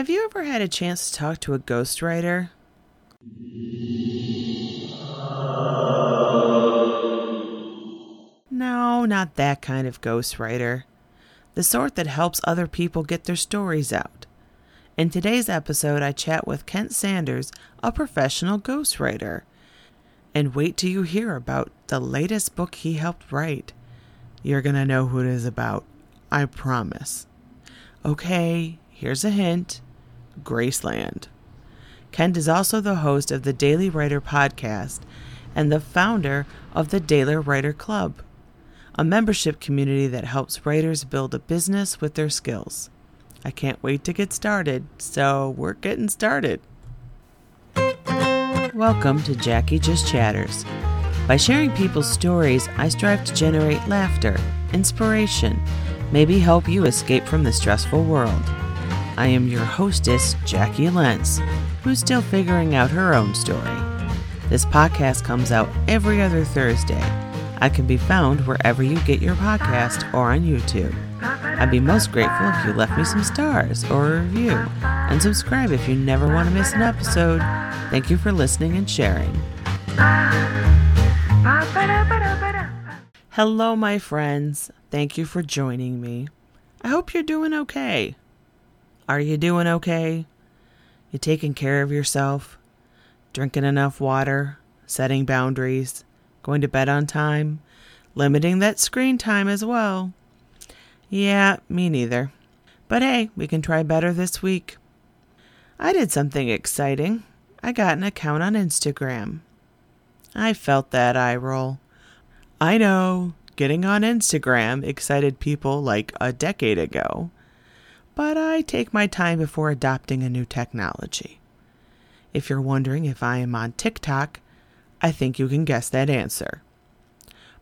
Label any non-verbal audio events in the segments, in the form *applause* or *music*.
Have you ever had a chance to talk to a ghostwriter? No, not that kind of ghostwriter. The sort that helps other people get their stories out. In today's episode, I chat with Kent Sanders, a professional ghostwriter. And wait till you hear about the latest book he helped write. You're going to know who it is about. I promise. Okay, here's a hint Graceland. Kent is also the host of the Daily Writer podcast and the founder of the Daily Writer Club, a membership community that helps writers build a business with their skills. I can't wait to get started, so we're getting started. Welcome to Jacqui Just Chatters. By sharing people's stories, I strive to generate laughter, inspiration, maybe help you escape from the stressful world. I am your hostess, Jacqui Lents, who's still figuring out her own story. This podcast comes out every other Thursday. I can be found wherever you get your podcast or on YouTube. I'd be most grateful if you left me some stars or a review, and subscribe if you never want to miss an episode. Thank you for listening and sharing. Hello, my friends. Thank you for joining me. I hope you're doing okay. Are you doing okay? You taking care of yourself? Drinking enough water? Setting boundaries? Going to bed on time? Limiting that screen time as well? Yeah, me neither. But hey, we can try better this week. I did something exciting. I got an account on Instagram. I felt that eye roll. I know, getting on Instagram excited people like a decade ago, but I take my time before adopting a new technology. If you're wondering if I am on TikTok, I think you can guess that answer.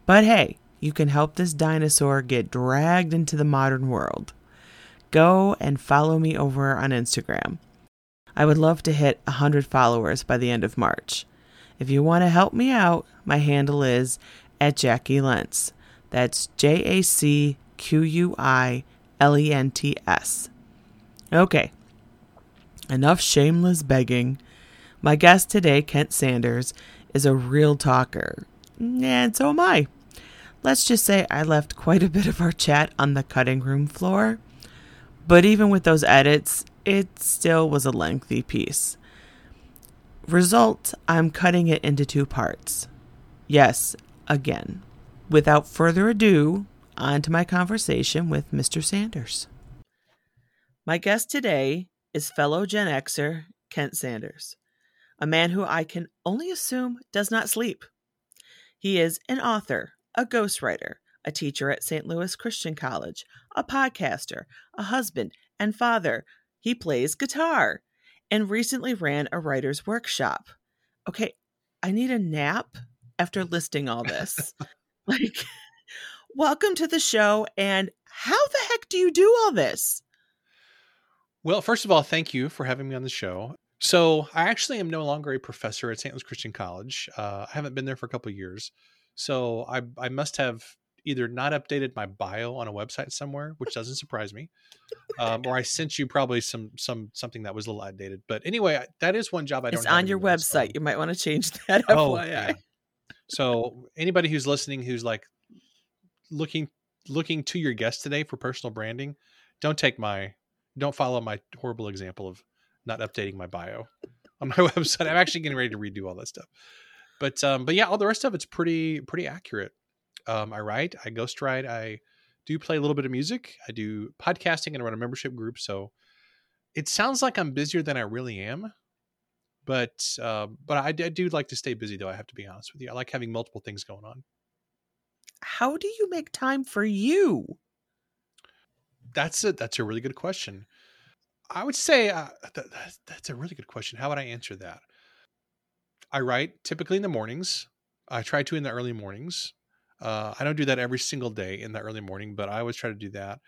But hey, you can help this dinosaur get dragged into the modern world. Go and follow me over on Instagram. I would love to hit 100 followers by the end of March. If you want to help me out, my handle is at Jacqui Lents. That's J A C Q U I L E N T S. Okay, enough shameless begging. My guest today, Kent Sanders, is a real talker, and so am I. Let's just say I left quite a bit of our chat on the cutting room floor, but even with those edits, it still was a lengthy piece. Result, I'm cutting it into two parts. Yes, again. Without further ado, on to my conversation with Mr. Sanders. My guest today is fellow Gen Xer Kent Sanders, a man who I can only assume does not sleep. He is an author, a ghostwriter, a teacher at St. Louis Christian College, a podcaster, a husband, and father. He plays guitar and recently ran a writer's workshop. Okay, I need a nap after listing all this. *laughs* like, welcome to the show. And how the heck do you do all this? Well, first of all, thank you for having me on the show. So, I actually am no longer a professor at St. Louis Christian College. Uh, I haven't been there for a couple years. So, I, I must have either not updated my bio on a website somewhere, which doesn't surprise me, um, or I sent you probably some some something that was a little outdated. But anyway, that is one job I don't. It's on your website. You might want to change that. Oh, FYI. Yeah. So anybody who's listening, who's like looking looking to your guest today for personal branding, don't take my don't follow my horrible example of not updating my bio on my *laughs* website. I'm actually getting ready to redo all that stuff. But um, but yeah, all the rest of it's pretty pretty accurate. Um, I write, I ghostwrite, I do play a little bit of music, I do podcasting, and I run a membership group. So it sounds like I'm busier than I really am. But uh, but I, I do like to stay busy, though. I have to be honest with you. I like having multiple things going on. How do you make time for you? That's a that's a really good question. I would say uh, that, that's a really good question. How would I answer that? I write typically in the mornings. I try to in the early mornings. Uh, I don't do that every single day in the early morning, but I always try to do that.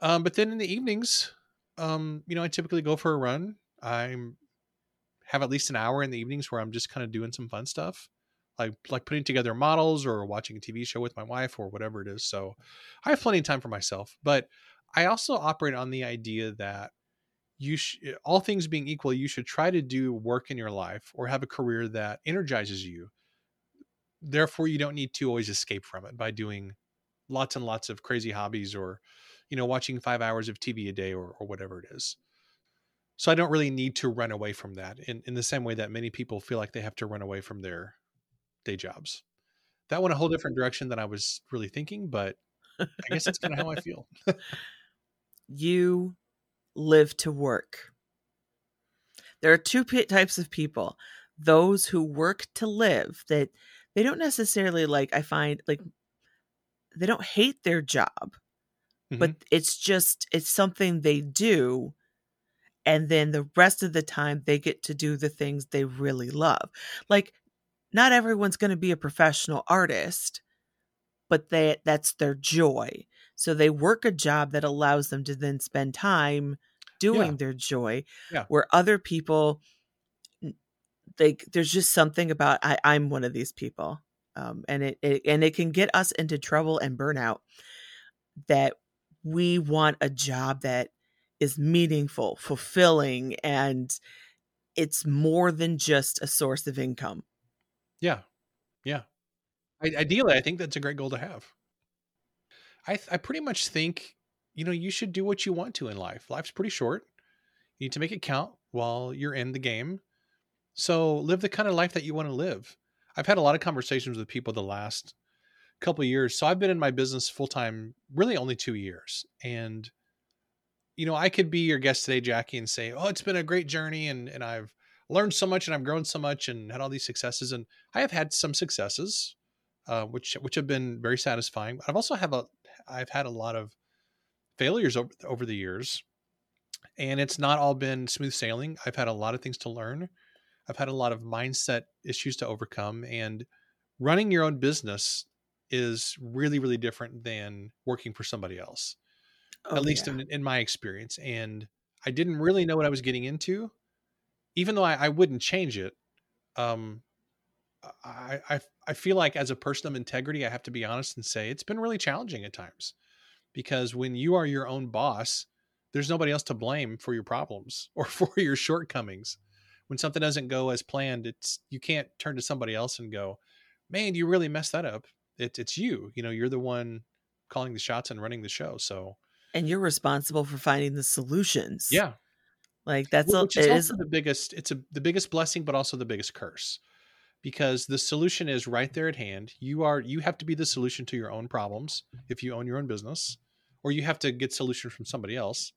Um, but then in the evenings, um, you know, I typically go for a run. I'm have at least an hour in the evenings where I'm just kind of doing some fun stuff, like like putting together models or watching a TV show with my wife or whatever it is. So I have plenty of time for myself, but I also operate on the idea that you sh- eh, all things being equal, you should try to do work in your life or have a career that energizes you. Therefore, you don't need to always escape from it by doing lots and lots of crazy hobbies or, you know, watching five hours of TV a day or, or whatever it is. So I don't really need to run away from that in, in the same way that many people feel like they have to run away from their day jobs. That went a whole different direction than I was really thinking, but I guess that's kind of how I *laughs* feel. you live to work. There are two types of people those who work to live, that they don't necessarily like, I find like, they don't hate their job, mm-hmm. but it's just, it's something they do. And then the rest of the time, they get to do the things they really love. Like, not everyone's going to be a professional artist, but they that's their joy. So they work a job that allows them to then spend time doing yeah. their joy yeah. where other people like there's just something about I, i'm one of these people um, and it, it and it can get us into trouble and burnout that we want a job that is meaningful fulfilling and it's more than just a source of income yeah yeah I, ideally i think that's a great goal to have i i pretty much think you know, you should do what you want to in life. Life's pretty short. You need to make it count while you're in the game. So live the kind of life that you want to live. I've had a lot of conversations with people the last couple years. So I've been in my business full time really only 2 years. And you know, I could be your guest today, Jacqui, and say, "Oh, it's been a great journey and and I've learned so much and I've grown so much and had all these successes and I have had some successes uh, which which have been very satisfying. But I've also have a I've had a lot of failures over, over the years and it's not all been smooth sailing i've had a lot of things to learn i've had a lot of mindset issues to overcome and running your own business is really really different than working for somebody else oh, at least yeah. in, in, my experience and i didn't really know what i was getting into even though i, I wouldn't change it um I, I i feel like as a person of integrity i have to be honest and say it's been really challenging at times because when you are your own boss, there's nobody else to blame for your problems *laughs* or for your shortcomings. When something doesn't go as planned, it's you can't turn to somebody else and go, "Man, you really messed that up." It's it's you. You know, you're the one calling the shots and running the show. So, and you're responsible for finding the solutions. Yeah, like that's which a, is, is the biggest. It's a the biggest blessing, but also the biggest curse because the solution is right there at hand. You are you have to be the solution to your own problems if you own your own business or you have to get solutions from somebody else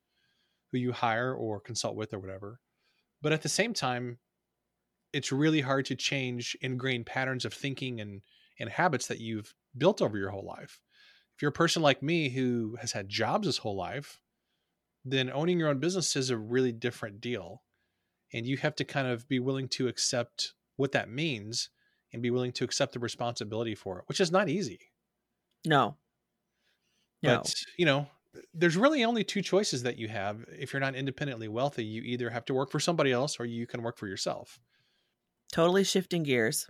who you hire or consult with or whatever. But at the same time, it's really hard to change ingrained patterns of thinking and and habits that you've built over your whole life. If you're a person like me who has had jobs his whole life, then owning your own business is a really different deal. And you have to kind of be willing to accept what that means and be willing to accept the responsibility for it, which is not easy. No, no. But, you know, there's really only two choices that you have. If you're not independently wealthy, you either have to work for somebody else or you can work for yourself. Totally shifting gears.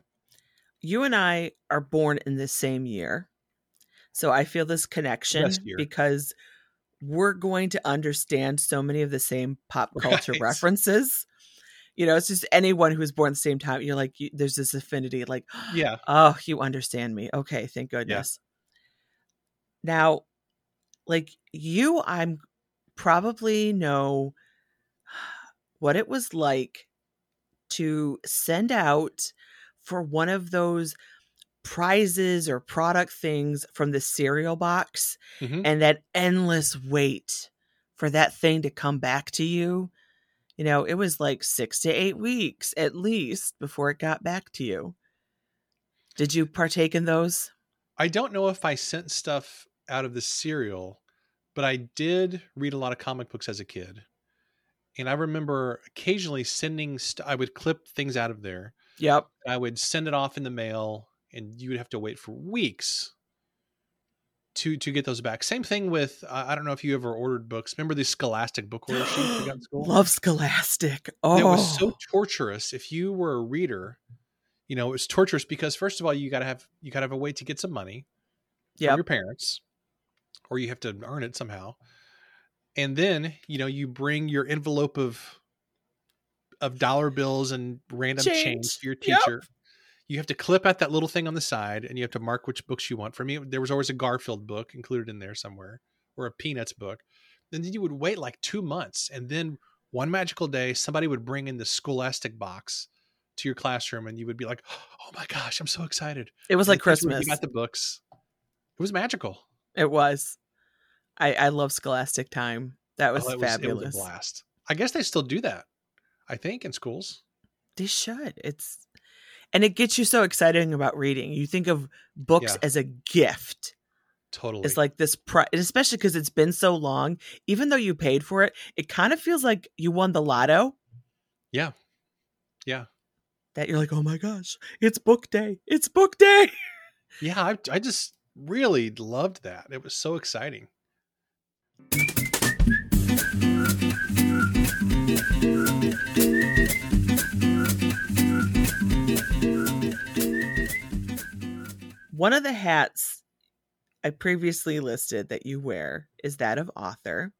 You and I are born in the same year. So I feel this connection because we're going to understand so many of the same pop *laughs* culture right. references. You know, it's just anyone who's born the same time. You're like, you, there's this affinity. Like, yeah. *gasps* Oh, you understand me. Okay. Thank goodness. Yeah. Now, like you i'm probably know *sighs* what it was like to send out for one of those prizes or product things from the cereal box mm-hmm. and that endless wait for that thing to come back to you you know it was like 6 to 8 weeks at least before it got back to you did you partake in those i don't know if i sent stuff out of the cereal, but I did read a lot of comic books as a kid. And I remember occasionally sending, st- I would clip things out of there. Yep. I would send it off in the mail, and you would have to wait for weeks to to get those back. Same thing with uh, I don't know if you ever ordered books. Remember the Scholastic book order sheet we got in *gasps* school? Love Scholastic. Oh, it was so torturous. If you were a reader, you know it was torturous because first of all you got to have you got to have a way to get some money from your parents or you have to earn it somehow. and then you know you bring your envelope of of dollar bills and random change, Change. to your Yep. You have to clip out that little thing on the side, and you have to mark which books you want. For me, there was always a Garfield book included in there somewhere, or a Peanuts book. And then you would wait like two months, and then one magical day, somebody would bring in the Scholastic box to your classroom, and you would be like, "Oh my gosh, I'm so excited!" It was And like the teacher would Christmas. give out the books. It was magical. It was. I I love Scholastic Time. That was Oh, it was, fabulous. was a blast. I guess they still do that. I think in schools. They should. It's and it gets you so excited about reading. You think of books Yeah. as a gift. Totally. It's like this, pri- and especially because it's been so long. Even though you paid for it, it kind of feels like you won the lotto. Yeah. Yeah. That you're like, oh my gosh, it's book day. It's book day. yeah, I, I just really loved that. It was so exciting. One of the hats I previously listed that you wear is that of author.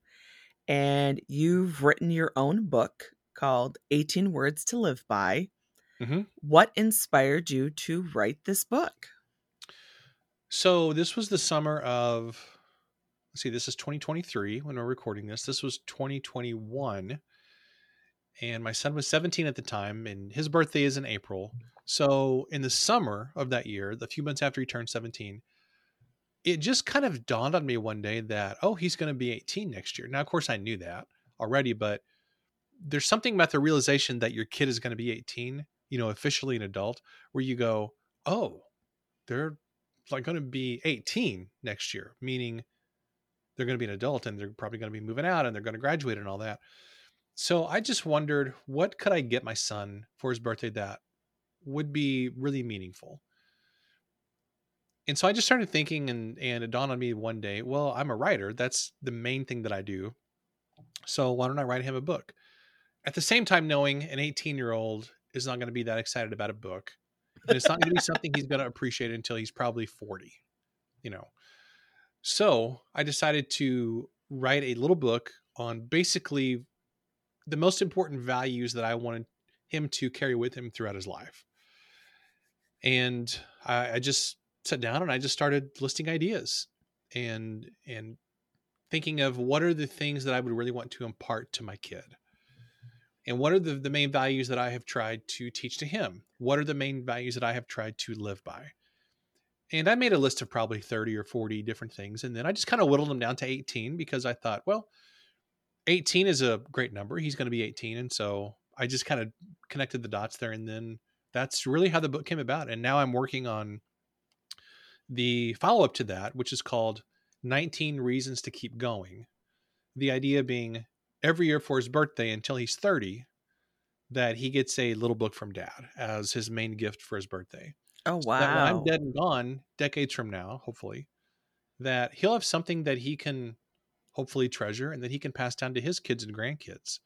And you've written your own book called 18 Words to Live By. Mhm. What inspired you to write this book? So this was the summer of let's see, this is 2023 when we're recording this. This was 2021. And my son was 17 at the time, and his birthday is in April. So in the summer of that year, the few months after he turned 17, it just kind of dawned on me one day that, oh, he's going to be 18 next year. Now, of course, I knew that already, but there's something about the realization that your kid is going to be 18, you know, officially an adult, where you go, oh, they're like going to be 18 next year, meaning they're going to be an adult and they're probably going to be moving out and they're going to graduate and all that. So I just wondered, what could I get my son for his birthday that would be really meaningful? And so I just started thinking, and and it dawned on me one day. Well, I'm a writer. That's the main thing that I do. So why don't I write him a book? At the same time, knowing an 18 year old is not going to be that excited about a book, and it's not going to be something he's going to appreciate until he's probably 40. You know. So I decided to write a little book on basically the most important values that I wanted him to carry with him throughout his life. And I, I just sat down and I just started listing ideas and and thinking of what are the things that I would really want to impart to my kid. And what are the, the main values that I have tried to teach to him? What are the main values that I have tried to live by? And I made a list of probably 30 or 40 different things. And then I just kind of whittled them down to 18 because I thought, well, 18 is a great number. He's going to be 18. And so I just kind of connected the dots there. And then that's really how the book came about. And now I'm working on the follow up to that, which is called 19 Reasons to Keep Going. The idea being every year for his birthday until he's 30, that he gets a little book from dad as his main gift for his birthday. Oh So that when wow. I'm dead and gone, decades from now, hopefully, that he'll have something that he can hopefully treasure and that he can pass down to his kids and grandkids.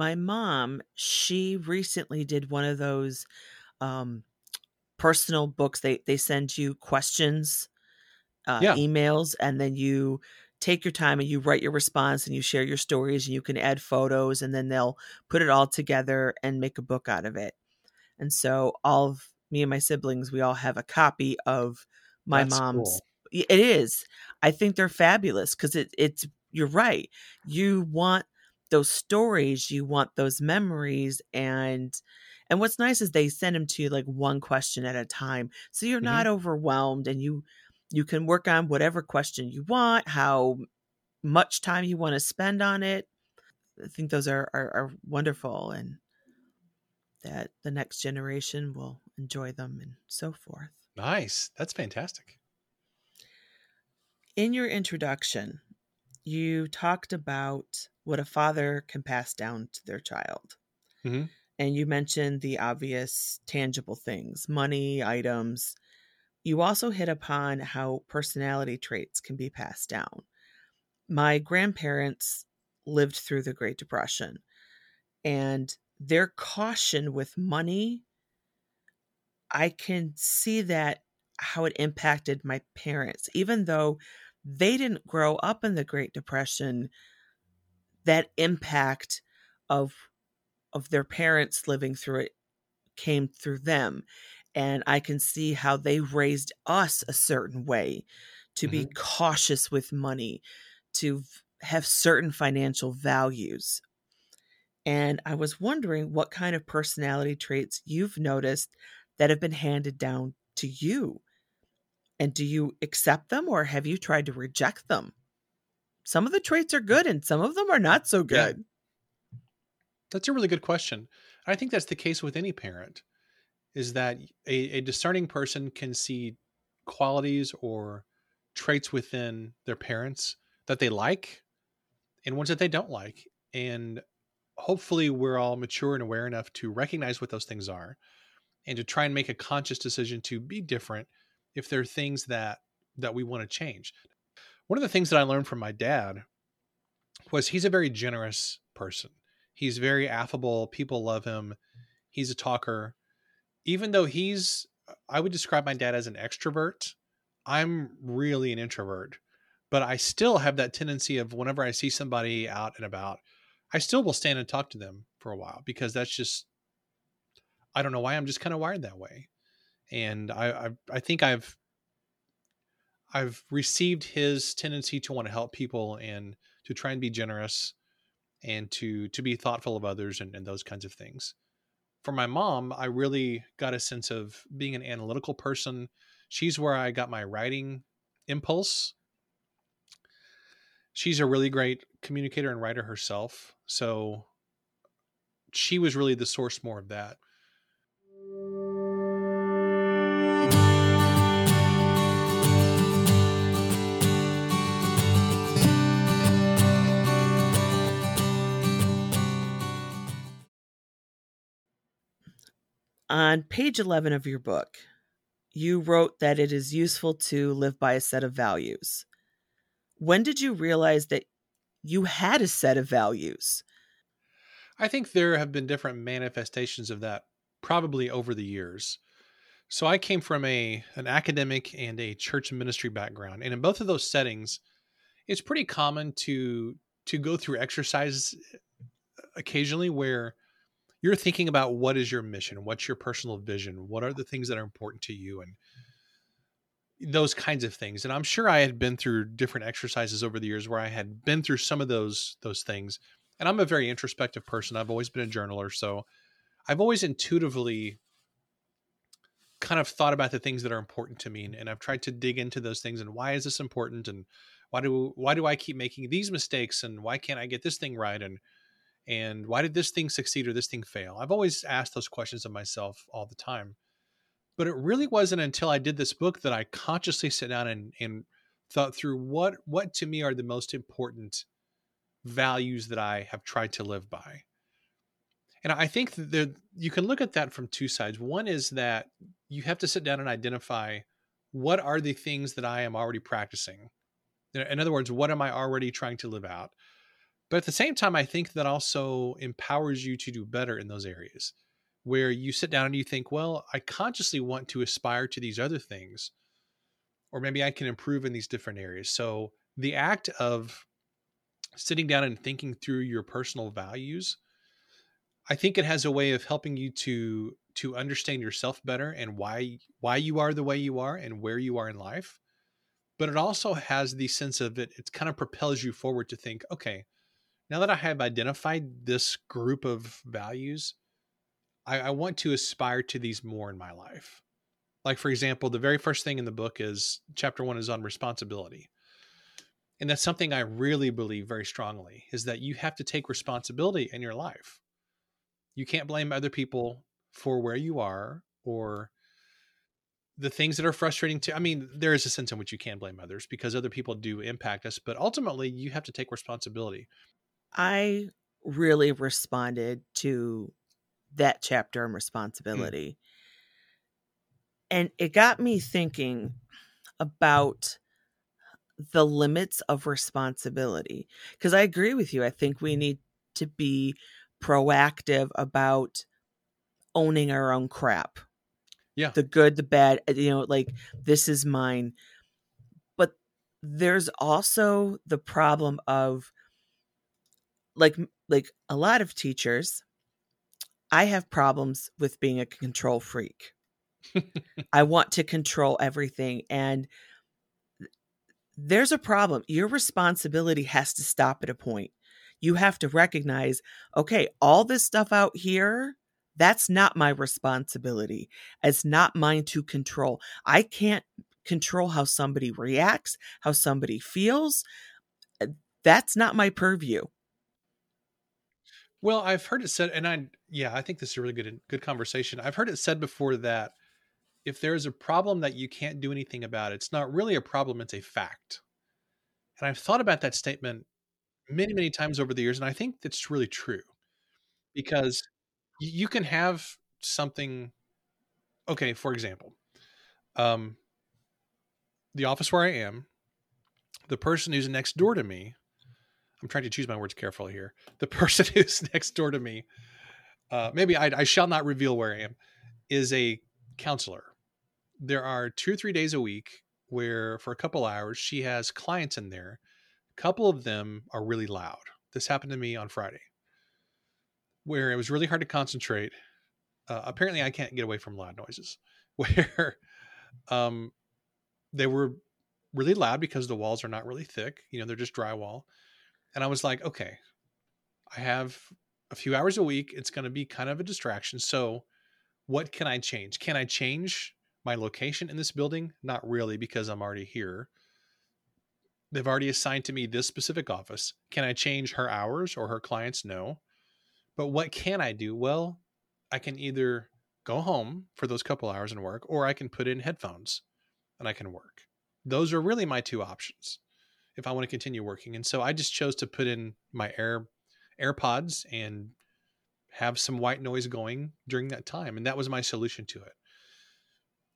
My mom she recently did one of those um personal books they they send you questions uh Yeah. emails and then you take your time and you write your response and you share your stories and you can add photos and then they'll put it all together and make a book out of it and so all of me and my siblings we all have a copy of my That's mom's cool. It is i think they're fabulous because it, it's you're right you want those stories you want those memories and and what's nice is they send them to you like one question at a time so you're Mhm. not overwhelmed and you you can work on whatever question you want how much time you want to spend on it i think those are are, are wonderful and that the next generation will enjoy them and so forth Nice. That's fantastic. in your introduction, you talked about what a father can pass down to their child. Mhm. And you mentioned the obvious tangible things, money, items. You also hit upon how personality traits can be passed down. My grandparents lived through the Great Depression, and their caution with money, I can see that how it impacted my parents, even though they didn't grow up in the Great Depression. That impact of of their parents living through it came through them and I can see how they raised us a certain way to mm-hmm. be cautious with money, to have certain financial values. And I was wondering what kind of personality traits you've noticed that have been handed down to you. And do you accept them or have you tried to reject them? Some of the traits are good and some of them are not so good. Yeah. That's a really good question. I think that's the case with any parent is that a, a discerning person can see qualities or traits within their parents that they like and ones that they don't like. And hopefully, we're all mature and aware enough to recognize what those things are and to try and make a conscious decision to be different if there are things that that we want to change. One of the things that I learned from my dad was he's a very generous person. He's very affable, people love him. He's a talker even though he's I would describe my dad as an extrovert, I'm really an introvert. But I still have that tendency of whenever I see somebody out and about, I still will stand and talk to them for a while because that's just I don't know why I'm just kind of wired that way. And I I, I think I've I've received his tendency to want to help people and to try and be generous and to to be thoughtful of others and, and those kinds of things for my mom, I really got a sense of being an analytical person. She's where I got my writing impulse. She's a really great communicator and writer herself. So she was really the source more of that. On page 11 of your book, you wrote that it is useful to live by a set of values. When did you realize that you had a set of values? I think there have been different manifestations of that probably over the years. So I came from a an academic and a church ministry background, and in both of those settings, it's pretty common to to go through exercises occasionally where you're thinking about what is your mission, what's your personal vision, what are the things that are important to you, and those kinds of things. And I'm sure I had been through different exercises over the years where I had been through some of those those things. And I'm a very introspective person. I've always been a journaler, so I've always intuitively kind of thought about the things that are important to me and I've tried to dig into those things and why is this important and why do why do I keep making these mistakes and why can't I get this thing right and and why did this thing succeed or this thing fail? I've always asked those questions of myself all the time but it really wasn't until i did this book that i consciously sat down and, and thought through what what to me are the most important values that i have tried to live by. And i think that you can look at that from two sides. One is that you have to sit down and identify what are the things that i am already practicing. In other words what am i already trying to live out but at the same time, I think that also empowers you to do better in those areas where you sit down and you think, well, I consciously want to aspire to these other things, or maybe I can improve in these different areas. So the act of sitting down and thinking through your personal values, I think it has a way of helping you to to understand yourself better and why why you are the way you are and where you are in life. But it also has the sense of it, it kind of propels you forward to think, okay, now that I have identified this group of values, I, I want to aspire to these more in my life. Like, for example, the very first thing in the book is chapter one is on responsibility. And that's something I really believe very strongly is that you have to take responsibility in your life. You can't blame other people for where you are or the things that are frustrating to i mean there is a sense in which you can blame others because other people do impact us but ultimately you have to take responsibility I really responded to that chapter on mm. responsibility. Mm. And it got me thinking about the limits of responsibility. Because I agree with you. I think we need to be proactive about owning our own crap. Yeah. The good, the bad, you know, like this is mine. But there's also the problem of like like a lot of teachers I have problems with being a control freak. *laughs* I want to control everything and there's a problem. Your responsibility has to stop at a point. You have to recognize, okay, all this stuff out here, that's not my responsibility. It's not mine to control. I can't control how somebody reacts, how somebody feels. That's not my purview. Well, I've heard it said, and I, yeah, I think this is a really good, good conversation. I've heard it said before that if there's a problem that you can't do anything about, it's not really a problem, it's a fact. And I've thought about that statement many, many times over the years, and I think that's really true because you can have something. Okay, for example, um, the office where I am, the person who's next door to me, I'm trying to choose my words carefully here. The *laughs* person who's next door to me, uh, maybe I, I shall not reveal where I am, is a counselor. There are two or three days a week where, for a couple hours, she has clients in there. A couple of them are really loud. This happened to me on Friday, where it was really hard to concentrate. Uh, apparently, I can't get away from loud noises. *laughs* Where um, they were really loud because the walls are not really thick. You know, they're just drywall. And I was like, okay, I have a few hours a week. It's going to be kind of a distraction. So, what can I change? Can I change my location in this building? Not really, because I'm already here. They've already assigned to me this specific office. Can I change her hours or her clients? No. But what can I do? Well, I can either go home for those couple hours and work, or I can put in headphones and I can work. Those are really my two options if I want to continue working. And so I just chose to put in my Air AirPods and have some white noise going during that time. And that was my solution to it.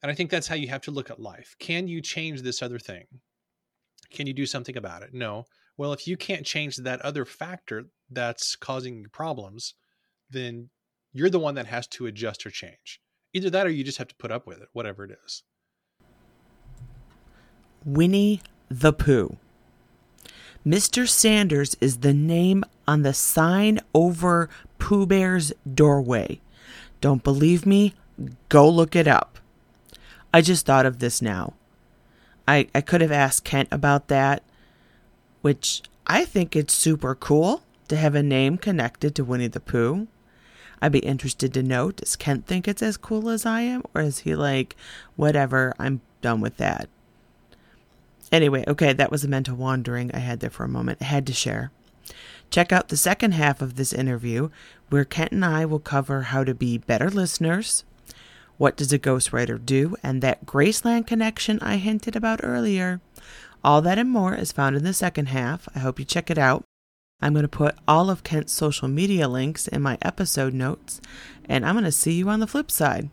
And I think that's how you have to look at life. Can you change this other thing? Can you do something about it? No. Well, if you can't change that other factor that's causing you problems, then you're the one that has to adjust or change. Either that or you just have to put up with it, whatever it is. Winnie the Pooh. Mr. Sanders is the name on the sign over Pooh Bear's doorway. Don't believe me? Go look it up. I just thought of this now. I, I could have asked Kent about that, which I think it's super cool to have a name connected to Winnie the Pooh. I'd be interested to know does Kent think it's as cool as I am, or is he like, whatever, I'm done with that? Anyway, okay, that was a mental wandering I had there for a moment. I had to share. Check out the second half of this interview, where Kent and I will cover how to be better listeners, what does a ghostwriter do, and that Graceland connection I hinted about earlier. All that and more is found in the second half. I hope you check it out. I'm going to put all of Kent's social media links in my episode notes, and I'm going to see you on the flip side.